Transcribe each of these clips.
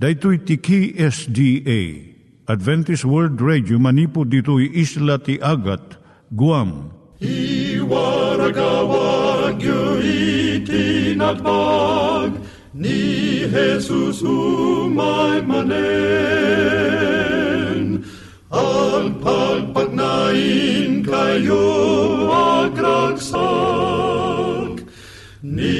Daitui tiki SDA Adventist World Radio manipu ditui isla ti Agat Guam. I waragawag yu itinatpag ni Jesus umay manen al pagpagnain kayo agkansak ni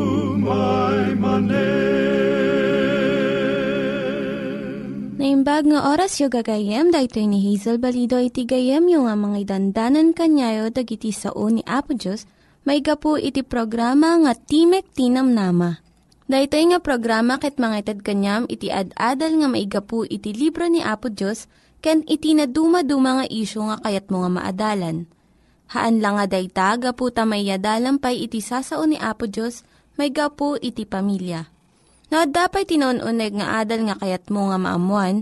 Naimbag nga oras yung gagayem, dahil ni Hazel Balido iti gayem yung nga mga dandanan kanyayo dagiti sao ni Apo Diyos, may gapu iti programa nga Timek Tinam Nama. Dahil nga programa ket mga itad kanyam iti ad-adal nga may gapu iti libro ni Apo Diyos, ken iti na dumaduma nga isyo nga kayat mo nga maadalan. Haan lang nga dayta, gapu tamay pay iti sasao ni Apo Diyos, may gapu iti pamilya. No, dapat tinon-uneg nga adal nga kayat mo nga maamuan,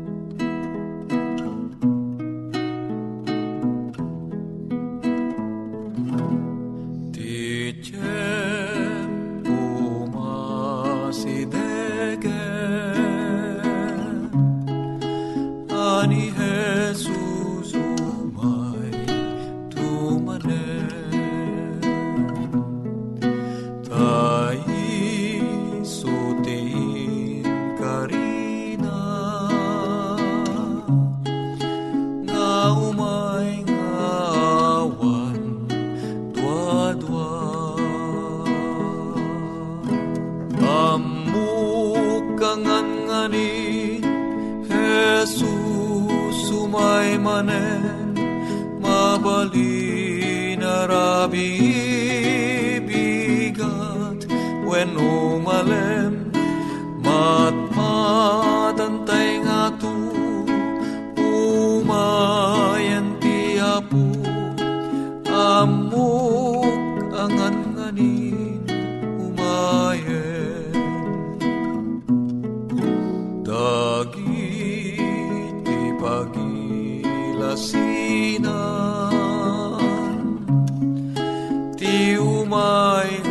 Ti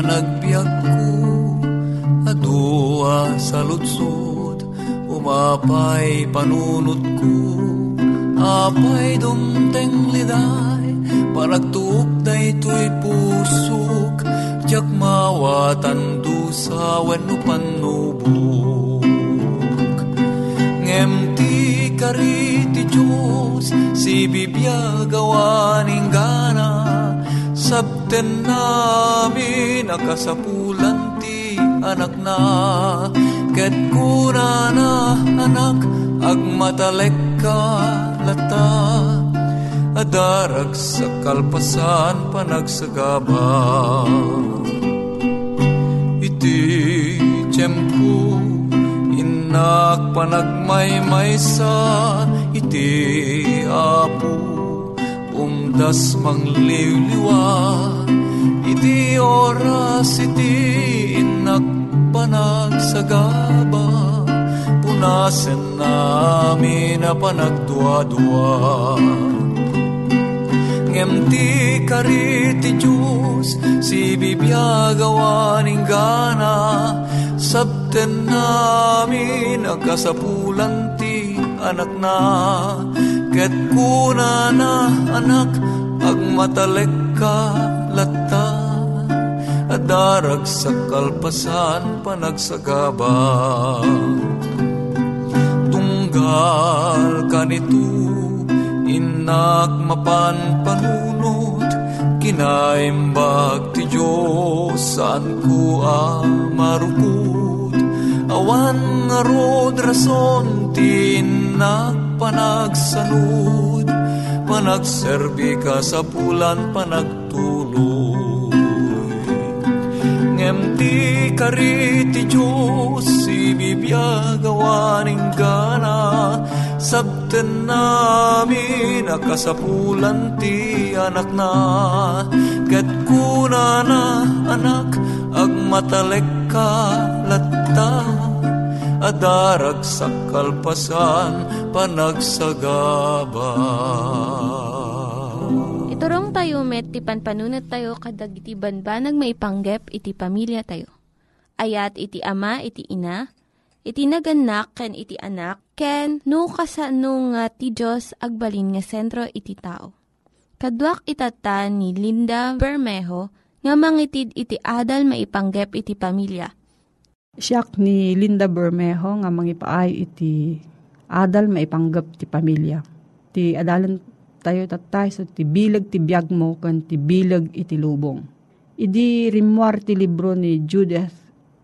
panagbiag ko Adua sa lutsod Umapay panunot ko Apay dumteng liday Paragtuok day to'y pusok Tiyak mawatan dusa Wenu panubok Ngem ti kari ti Diyos Si Biblia gawaning gana Sabten namin Nakasapulan ti anak na. Ket kuna na anak Agmatalek ka lata. Adarag sa kalpasan Panagsagaba. Iti tiyempo Inak panagmaymaysa. Iti apo Umdas mangliliwa iti oras iti inak panagsagaba Punasen namin na panagdua-dua Ngem ti kari ti Diyos si Biblia gawaning gana Sabten namin agkasapulan ti anak na Ket kuna na anak agmatalek ka lata? Adarag sa kalpasan panagsagaba Tunggal kanito inak mapan panunot kinaimbag ti Diyos saan ko amarukot awan nga rod rason tinak panagsanod panagserbi ka sa pulan panagtuloy ngem ti kari ti Diyos si Biblia gawaning gana Sabten namin nakasapulan ti anak na. Ket kuna na anak agmatalek ka latta Adarag sa kalpasan panagsagaba Iturong tayo met, ti panpanunat tayo kadag iti banbanag maipanggep iti pamilya tayo. Ayat iti ama, iti ina, iti naganak, ken iti anak, ken no kasano nga ti Diyos agbalin nga sentro iti tao. Kaduak itata ni Linda Bermejo nga mangitid iti adal maipanggep iti pamilya. Siyak ni Linda Bermejo nga mangipaay iti adal maipanggap ti pamilya. Ti adalan tayo tatay so ti bilag ti biyag mo kan ti bilag iti lubong. Idi rimwar ti libro ni Judith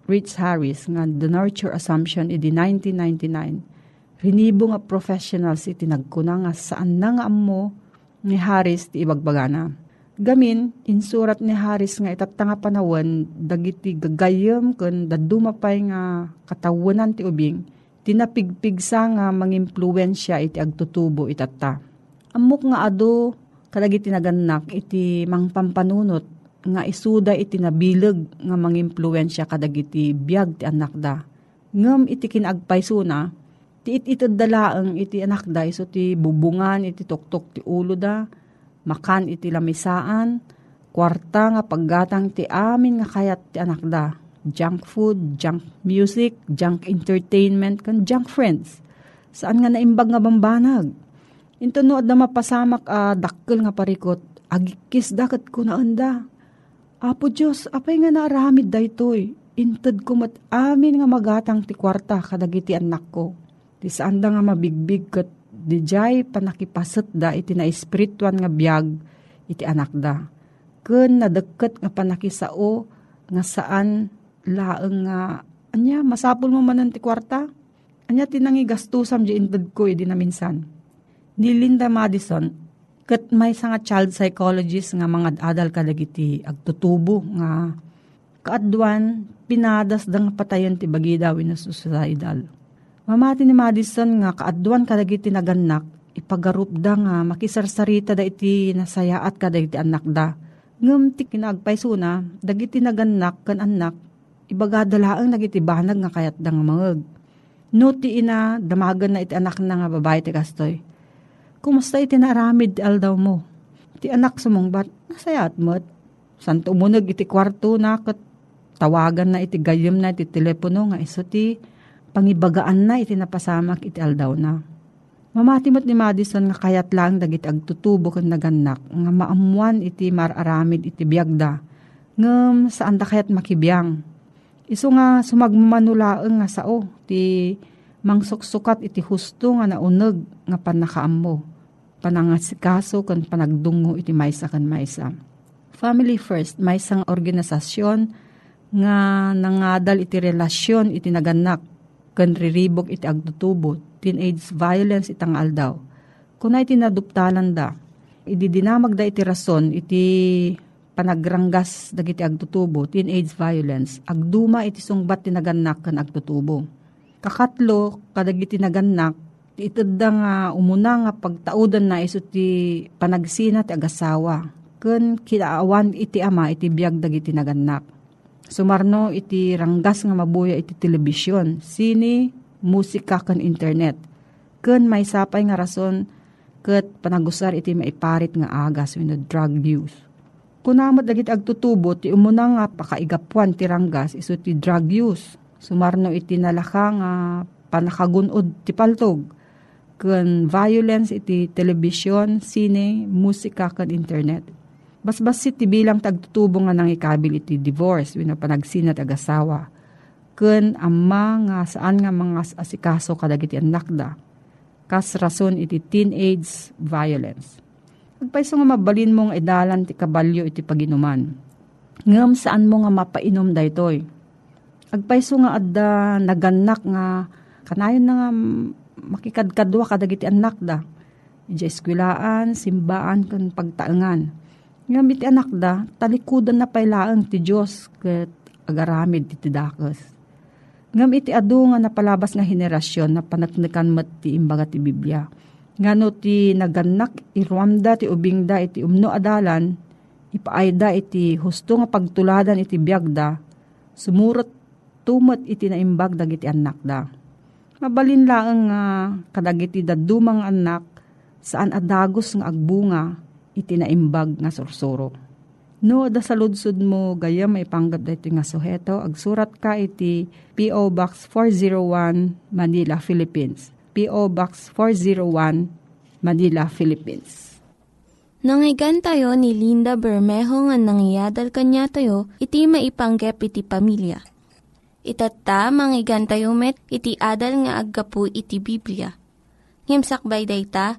Rich Harris nga The Nurture Assumption idi 1999. Rinibo nga professionals iti nagkuna nga saan na nga ammo ni Harris ti ibagbagana. Gamin, insurat ni Harris nga itatanga panawan dagiti gagayem ken dadumapay nga katawanan ti ubing tinapigpigsa nga mangimpluwensya iti agtutubo itatta. Amok nga ado kadagiti naganak iti mangpampanunot nga isuda iti nabileg nga mangimpluwensya kadagiti biag ti anak da. Ngem iti kinagpaysuna, ti it itid dalaeng iti anak da iso ti bubungan iti tuktok ti ulo da, makan iti lamisaan, kwarta nga paggatang ti amin nga kayat ti anak da. Junk food, junk music, junk entertainment, kan junk friends. Saan nga naimbag nga bambanag? Ito no, da mapasamak a dakkel nga parikot, agikis dakat ko na anda. Apo Diyos, apay nga naaramid da itoy. inted ko mat amin nga magatang ti kwarta kadagiti anak ko. Ti saan nga mabigbig kat di jay panakipasat da iti na espirituan nga biyag iti anak da. Kun nadagkat nga panakisao nga saan laeng nga anya masapul mo manan ti kwarta. Anya tinangi gastusam di inted ko iti na minsan. Ni Linda Madison, kat may nga child psychologist nga mga adal kadagiti agtutubo nga kaadwan pinadas dang patayon ti bagi daw na suicidal. Mamati ni Madison nga kaadwan kadagiti naganak ipagarup da nga makisarsarita da iti nasayaat kadagiti anak da. Ngem ti kinagpaysuna dagiti naganak kan anak ibagadalaan nagiti banag nga kayat da nga mangeg. No ti ina damagan na iti anak na nga babae ti kastoy. Kumusta iti naramid aldaw mo? Ti anak sumungbat nasayat mo't. Santo umunog iti kwarto na kat tawagan na iti gayem na iti telepono nga iso ti pangibagaan na iti napasamak iti aldaw na. Mamatimot ni Madison nga kayat lang dagit agtutubo kan naganak nga maamuan iti mararamid iti biyagda ngem saan da kayat makibiyang. Iso nga sumagmamanulaeng nga sao ti mangsuksukat iti husto nga nauneg nga panakaam mo. Panangasikaso kan panagdungo iti maysa kan maysa. Family First, may isang organisasyon nga nangadal iti relasyon iti naganak kan riribok iti agtutubo teenage violence itang aldaw. Kunay iti naduptalan da, idi dinamag da iti rason iti panagranggas dagiti agtutubo teenage violence agduma iti sungbat ti naganak kan agtutubo. Kakatlo kadagiti naganak itadda nga umuna nga pagtaudan na iso ti panagsina ti agasawa ken kinaawan iti ama iti biag dagiti naganak Sumarno iti ranggas nga mabuya iti telebisyon, sini, musika kan internet. Ken may sapay nga rason ket panagusar iti maiparit nga agas wenno drug use. Kunamot dagiti agtutubo ti umuna nga pakaigapuan ti ranggas iso ti drug use. Sumarno iti nalaka nga panakagunod ti paltog. Ken violence iti telebisyon, sine, musika kan internet Basbas ti bilang tagtutubo nga nang ikabil iti divorce, wino panagsinat agasawa. Ken amma nga saan nga mga asikaso kadagiti anak da. Kas rason iti teenage violence. Agpaiso nga mabalin mong edalan ti kabalyo iti paginuman. Ngam saan mo nga mapainom daytoy. Agpaiso nga adda naganak nga kanayon na nga makikadkadwa kadagiti anak da. Ija eskwilaan, simbaan, kan pagtaangan nga iti anak da, talikudan na pailaan ti Diyos ket agaramid iti dakas. Ngam iti adu nga napalabas nga henerasyon na panaknikan mat ti imbaga ti Biblia. Ngano ti naganak iruamda ti ubingda iti umno adalan, ipaayda iti husto nga pagtuladan iti biyagda, sumurot tumot iti naimbag dagiti anak da. Mabalin lang nga kadagiti dadumang anak saan adagos nga agbunga iti naimbag nga sursuro. No, da sa ludsud mo, gaya may panggap dito nga suheto, agsurat ka iti P.O. Box 401, Manila, Philippines. P.O. Box 401, Manila, Philippines. Nangyigan tayo ni Linda Bermejo nga nangyadal kanya tayo, iti maipanggep iti pamilya. Itatta, manggigan tayo met, iti adal nga aggapu iti Biblia. Ngimsakbay day ta,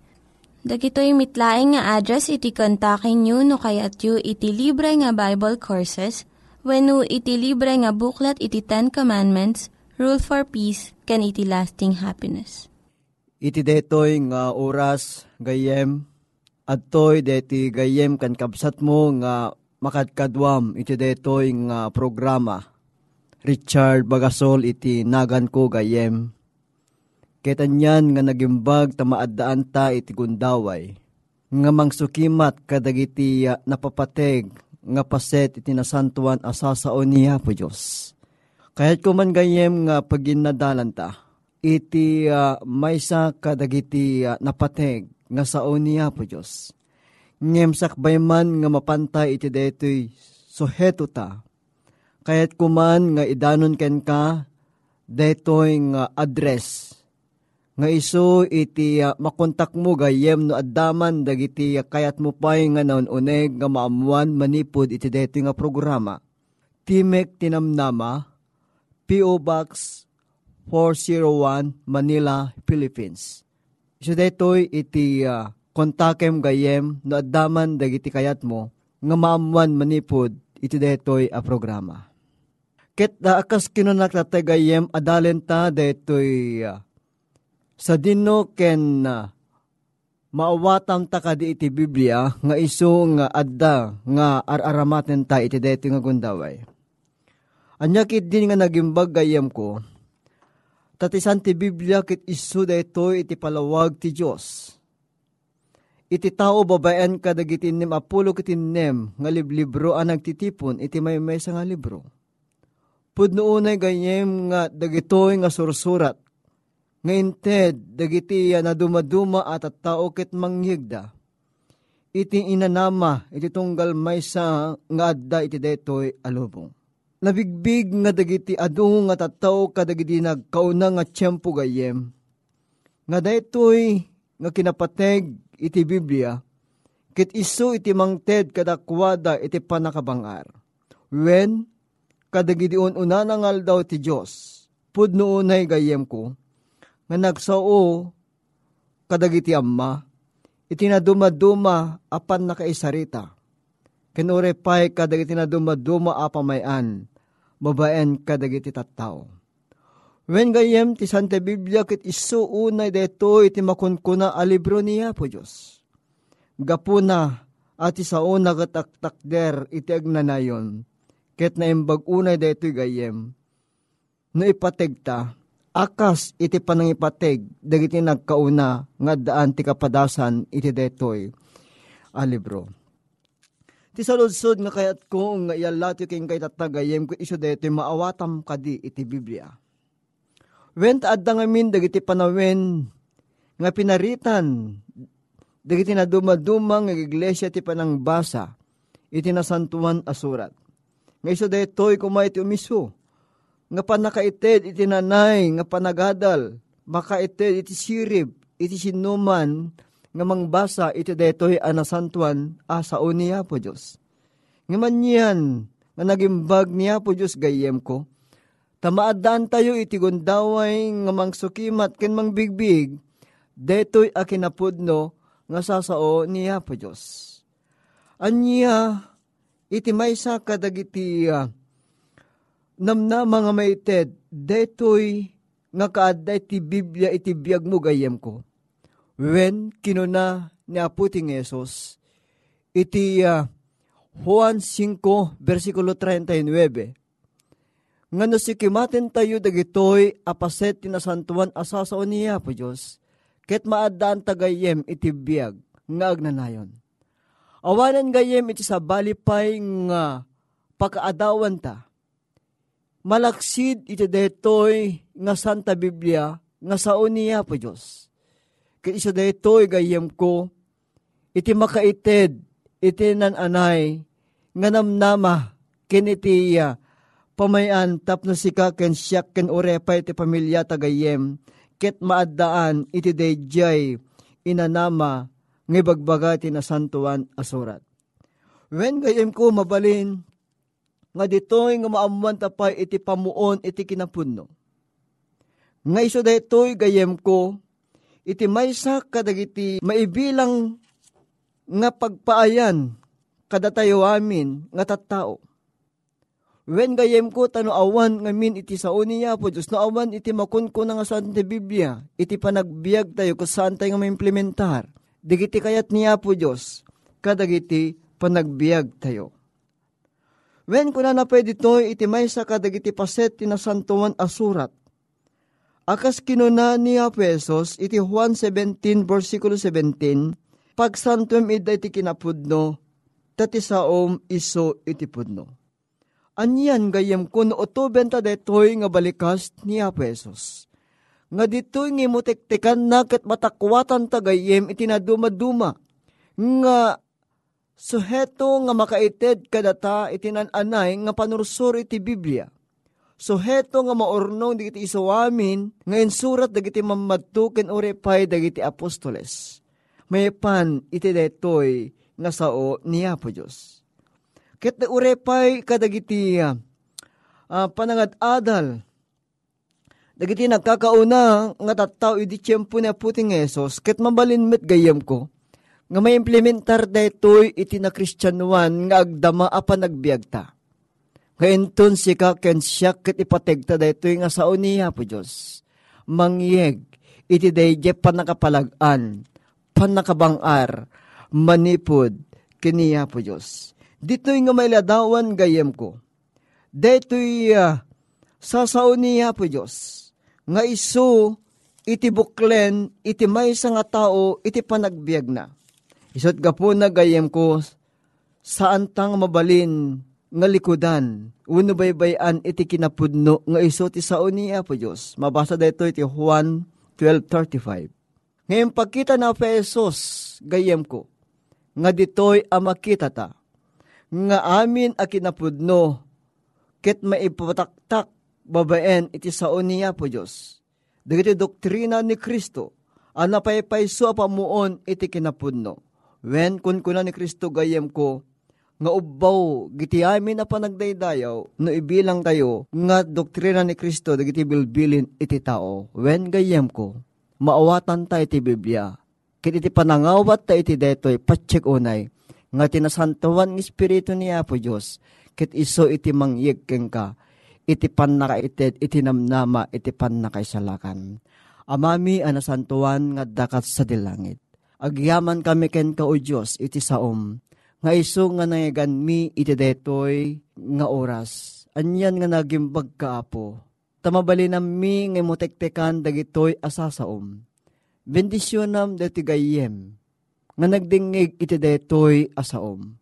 Dagitoy mitlaing nga address iti kontakin nyo no kayat yu iti libre nga Bible Courses when no iti libre nga buklat iti Ten Commandments, Rule for Peace, can iti lasting happiness. Iti detoy nga oras gayem, at toy deti gayem kan kabsat mo nga makadkadwam iti detoy nga programa. Richard Bagasol iti nagan ko gayem Ketanyan nga nagimbag tamaadaan ta iti gundaway. Nga mangsukimat kadagiti napapateg nga paset iti nasantuan asasao niya po Diyos. Kahit kuman gayem nga paginadalan ta, iti uh, maysa kadagiti uh, napateg nga sao niya po Diyos. Ngem sakbayman nga mapantay iti detoy suheto ta. Kahit kuman nga idanon ken ka, detoy nga address nga iso iti uh, makontak mo gayem no addaman dagiti uh, kayat mo pay nga naon uneg nga maamuan manipod iti detoy nga programa. Timek Tinamnama, P.O. Box 401 Manila, Philippines. So detoy iti uh, kontakem gayem no addaman dagiti kayat mo nga maamuan manipod iti detoy a programa. Ket da akas kinunak gayem adalen ta detoy uh, sa dinno ken uh, maawatam ta kadi iti Biblia nga iso nga adda nga araramaten ta iti detoy nga gundaway. Anya kit din nga nagimbag gayem ko, tatisan ti Biblia kit iso dito iti palawag ti Diyos. Iti tao babayan ka dagiti nem apulo kiti nem nga liblibro ang nagtitipon iti may may nga libro. Pudno unay ganyem nga dagitoy nga sursurat nga inted dagiti na dumaduma at at tao ket mangyigda. Iti inanama iti tunggal maysa nga adda iti detoy alubong. Nabigbig nga dagiti adu nga tattaw kadagiti nagkauna nga tiyempo gayem. Nga detoy nga kinapateg iti Biblia, kit iso iti mangted kadakwada iti panakabangar. When kadagiti unanangal daw ti Diyos, pudno unay gayem ko, nga nagsao kadagiti amma, iti na dumaduma apan nakaisarita. Kinure pay kadagiti na dumaduma apamayan, babaen kadagiti tattao. When gayem ti Santa Biblia kit isu unay deto iti makunkuna a libro niya po Diyos. Gapuna at sao nagataktakder iti agnanayon, ket na imbag unay deto gayem, no ipategta, akas iti panangipateg dagiti nagkauna nga daan ti kapadasan iti detoy a libro. Ti saludsod nga kayat ko nga iyalati king kay tatagayem ko iso detoy maawatam kadi iti Biblia. Wen adda nga min dagiti panawen nga pinaritan dagiti na dumadumang nga iglesia ti panangbasa iti nasantuan asurat. Nga iso detoy kumay ti umiso nga panakaited iti nanay, nga panagadal, makaited iti sirib, iti sinuman, nga mangbasa iti detoy anasantuan asao niya po Diyos. Nga man yan, nga nagimbag niya po Diyos gayem ko, tamaadaan tayo iti gundaway nga mangsukimat ken mangbigbig, detoy akinapudno nga sasao niya po Diyos. Anya, iti maysa kadagiti uh, namna mga maited, detoy nga kaadda iti Biblia iti biyag mo gayem ko. When kinuna ni Apo ti Ngesos, iti uh, Juan 5, versikulo 39, nga no si tayo dagitoy apaset tinasantuan asasao niya po Diyos, ket maadaan tagayem iti biyag nga agnanayon. Awanan gayem iti sa balipay nga pakaadawan ta, malaksid iti detoy nga Santa Biblia nga sao niya po Diyos. Kaya isa detoy gayem ko, iti makaited, iti nananay, nga namnama, kinitiya, pamayan tapno sika ken siyak ken urepay iti pamilya tagayem, ket maadaan iti dayjay, inanama, ngibagbaga ti nasantuan asurat. When gayem ko mabalin, nga ditoy nga maamuan tapay iti pamuon iti kinapunno. Nga iso daytoy gayem ko, iti maysa kadagiti maibilang nga pagpaayan kada tayo amin nga tattao. When gayem ko tano awan nga min iti sao niya po Diyos, no awan iti makun ko nga saan ti Biblia, iti panagbiag tayo kung saan tayo nga maimplementar. Digiti kayat niya po Diyos, kadagiti panagbiag tayo. Wen kuna na pwede to, iti may sa kadagiti paset tinasantuan asurat. Akas kinuna ni Apesos, iti Juan 17, versikulo 17, Pagsantum ida iti kinapudno, tati saom iso iti pudno. Anyan gayem kun utuben ta detoy nga balikas ni Apesos. Nga ditoy nga mutektekan na kat matakwatan ta gayem itinadumaduma. Nga suheto nga makaited kadata itinananay nga panursur iti Biblia. Suheto nga maurnong digiti isawamin nga insurat dagiti mamadtuken urepay dagiti apostoles. May pan iti detoy nga sao ni Apo Diyos. Ket urepay kadagiti uh, panangad adal. Dagiti nagkakauna nga tattaw idi tiyempo na puting Esos ket mabalin met gayam ko nga may implementar daytoy iti na Kristyanuan nga agdama apan nagbiagta. Kainton si ka ken siya ket ipategta daytoy nga sao niya po Diyos. Mangyeg iti dayje panakapalag-an, panakabangar, manipod, kiniya po Diyos Dito'y nga may ladawan gayem ko. Dito'y uh, sasao niya po Diyos. Nga iso iti buklen, iti may nga tao, iti panagbiag na. Isot ka po na gayem ko, saan tang mabalin nga likudan, uno baybayan iti kinapudno, nga iso ti sao niya po Diyos. Mabasa dito iti Juan 12.35. Ngayon pagkita na pesos, gayem ko, nga ditoy amakita ta nga amin a kinapudno, ket maipataktak babaen iti sao niya po Diyos. Dagiti doktrina ni Kristo, ang napaypayso pamuon iti kinapudno. When kun kuna ni Kristo gayem ko, nga ubbaw, giti amin na panagdaydayaw, no ibilang tayo, nga doktrina ni Kristo, dagiti bilbilin iti tao. When gayem ko, maawatan ta iti Biblia, kit iti panangawat ta iti detoy, patsik unay, nga tinasantawan ng Espiritu niya po Diyos, kit iso iti mangyig ka, iti pan nakaited, iti namnama, iti pan nakaisalakan. Amami anasantuan nga dakat sa dilangit. Agyaman kami ken ka o Diyos, iti saom, nga iso nga nangigan mi iti detoy nga oras. Anyan nga nagimbag ka apo. Tamabali mi nga mutektekan dagitoy asasaom. Bendisyonam deti gayem nga nagdingig iti detoy asaom.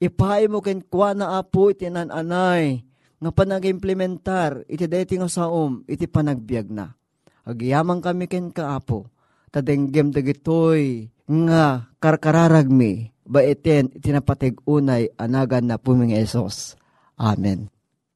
Ipahay mo ken kwa na apo iti nananay nga panag-implementar iti deti nga saom iti panagbiag na. Agyaman kami ken kaapo tadenggem dagitoy nga karkararagmi ba iten itinapateg unay anagan na puming Esos. Amen.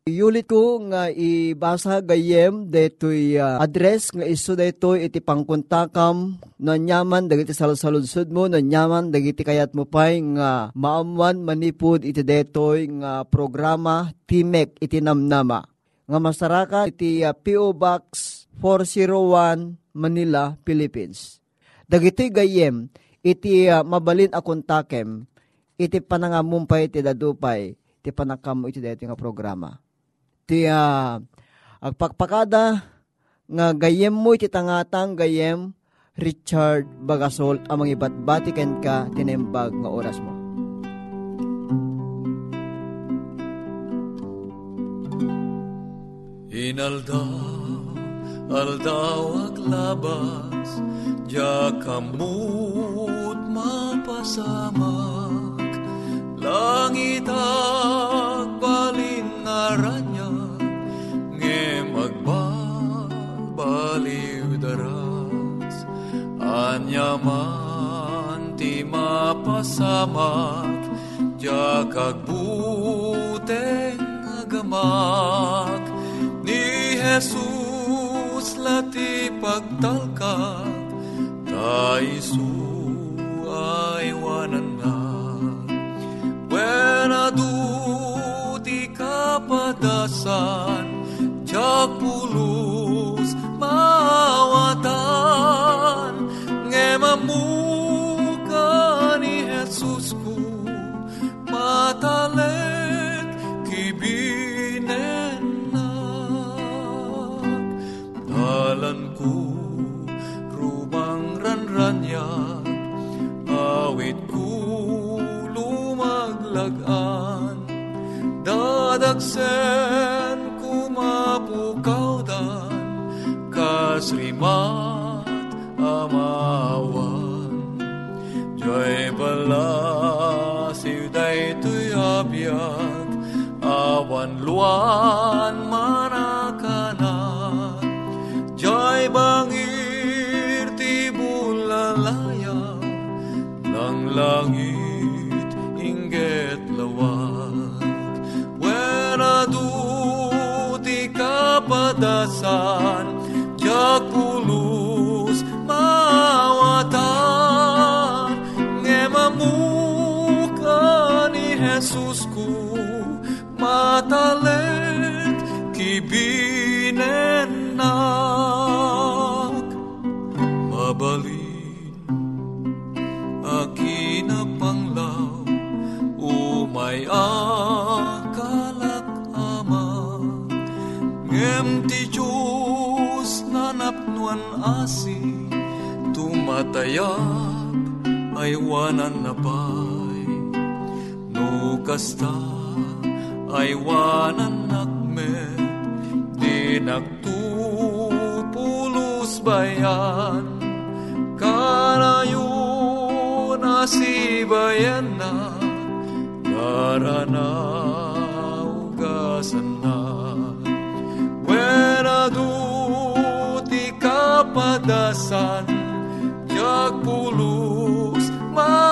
Yulit ko nga ibasa gayem detoy uh, address nga iso detoy iti pangkontakam na nyaman dagiti salsaludsud mo na nyaman dagiti kayat mo pay nga maamwan manipud iti detoy nga programa Timek iti namnama. Nga masaraka iti uh, ah, PO Box 401 Manila, Philippines. Dagiti gayem iti uh, mabalin akong takem iti panangamumpay iti dadupay iti panakam iti detoy nga programa ti uh, agpakpakada nga gayem mo iti tangatang gayem Richard Bagasol amang ibatbati ken ka tinembag nga oras mo. Inalda, aldaw aglabas, diya kamut mapasamak, langit agbalin ngaran baliw daras. Anyaman ti mapasamak ja kagbuteng agamak. Ni Jesus lati pagtalkak ta isu padasan jak bulu Ngemamuka ni Jesus ku Matalet kibinenak. Mabalin akina panglaw Umay akalak ama. Ngem ti Diyos nanapnuan asi Tumatayap ay na No kasta ay wanan nakmet Di nagtupulos bayan Karayo na si bayan na Garanaw na. Wera du ti kapadasan Jag pulos mawatan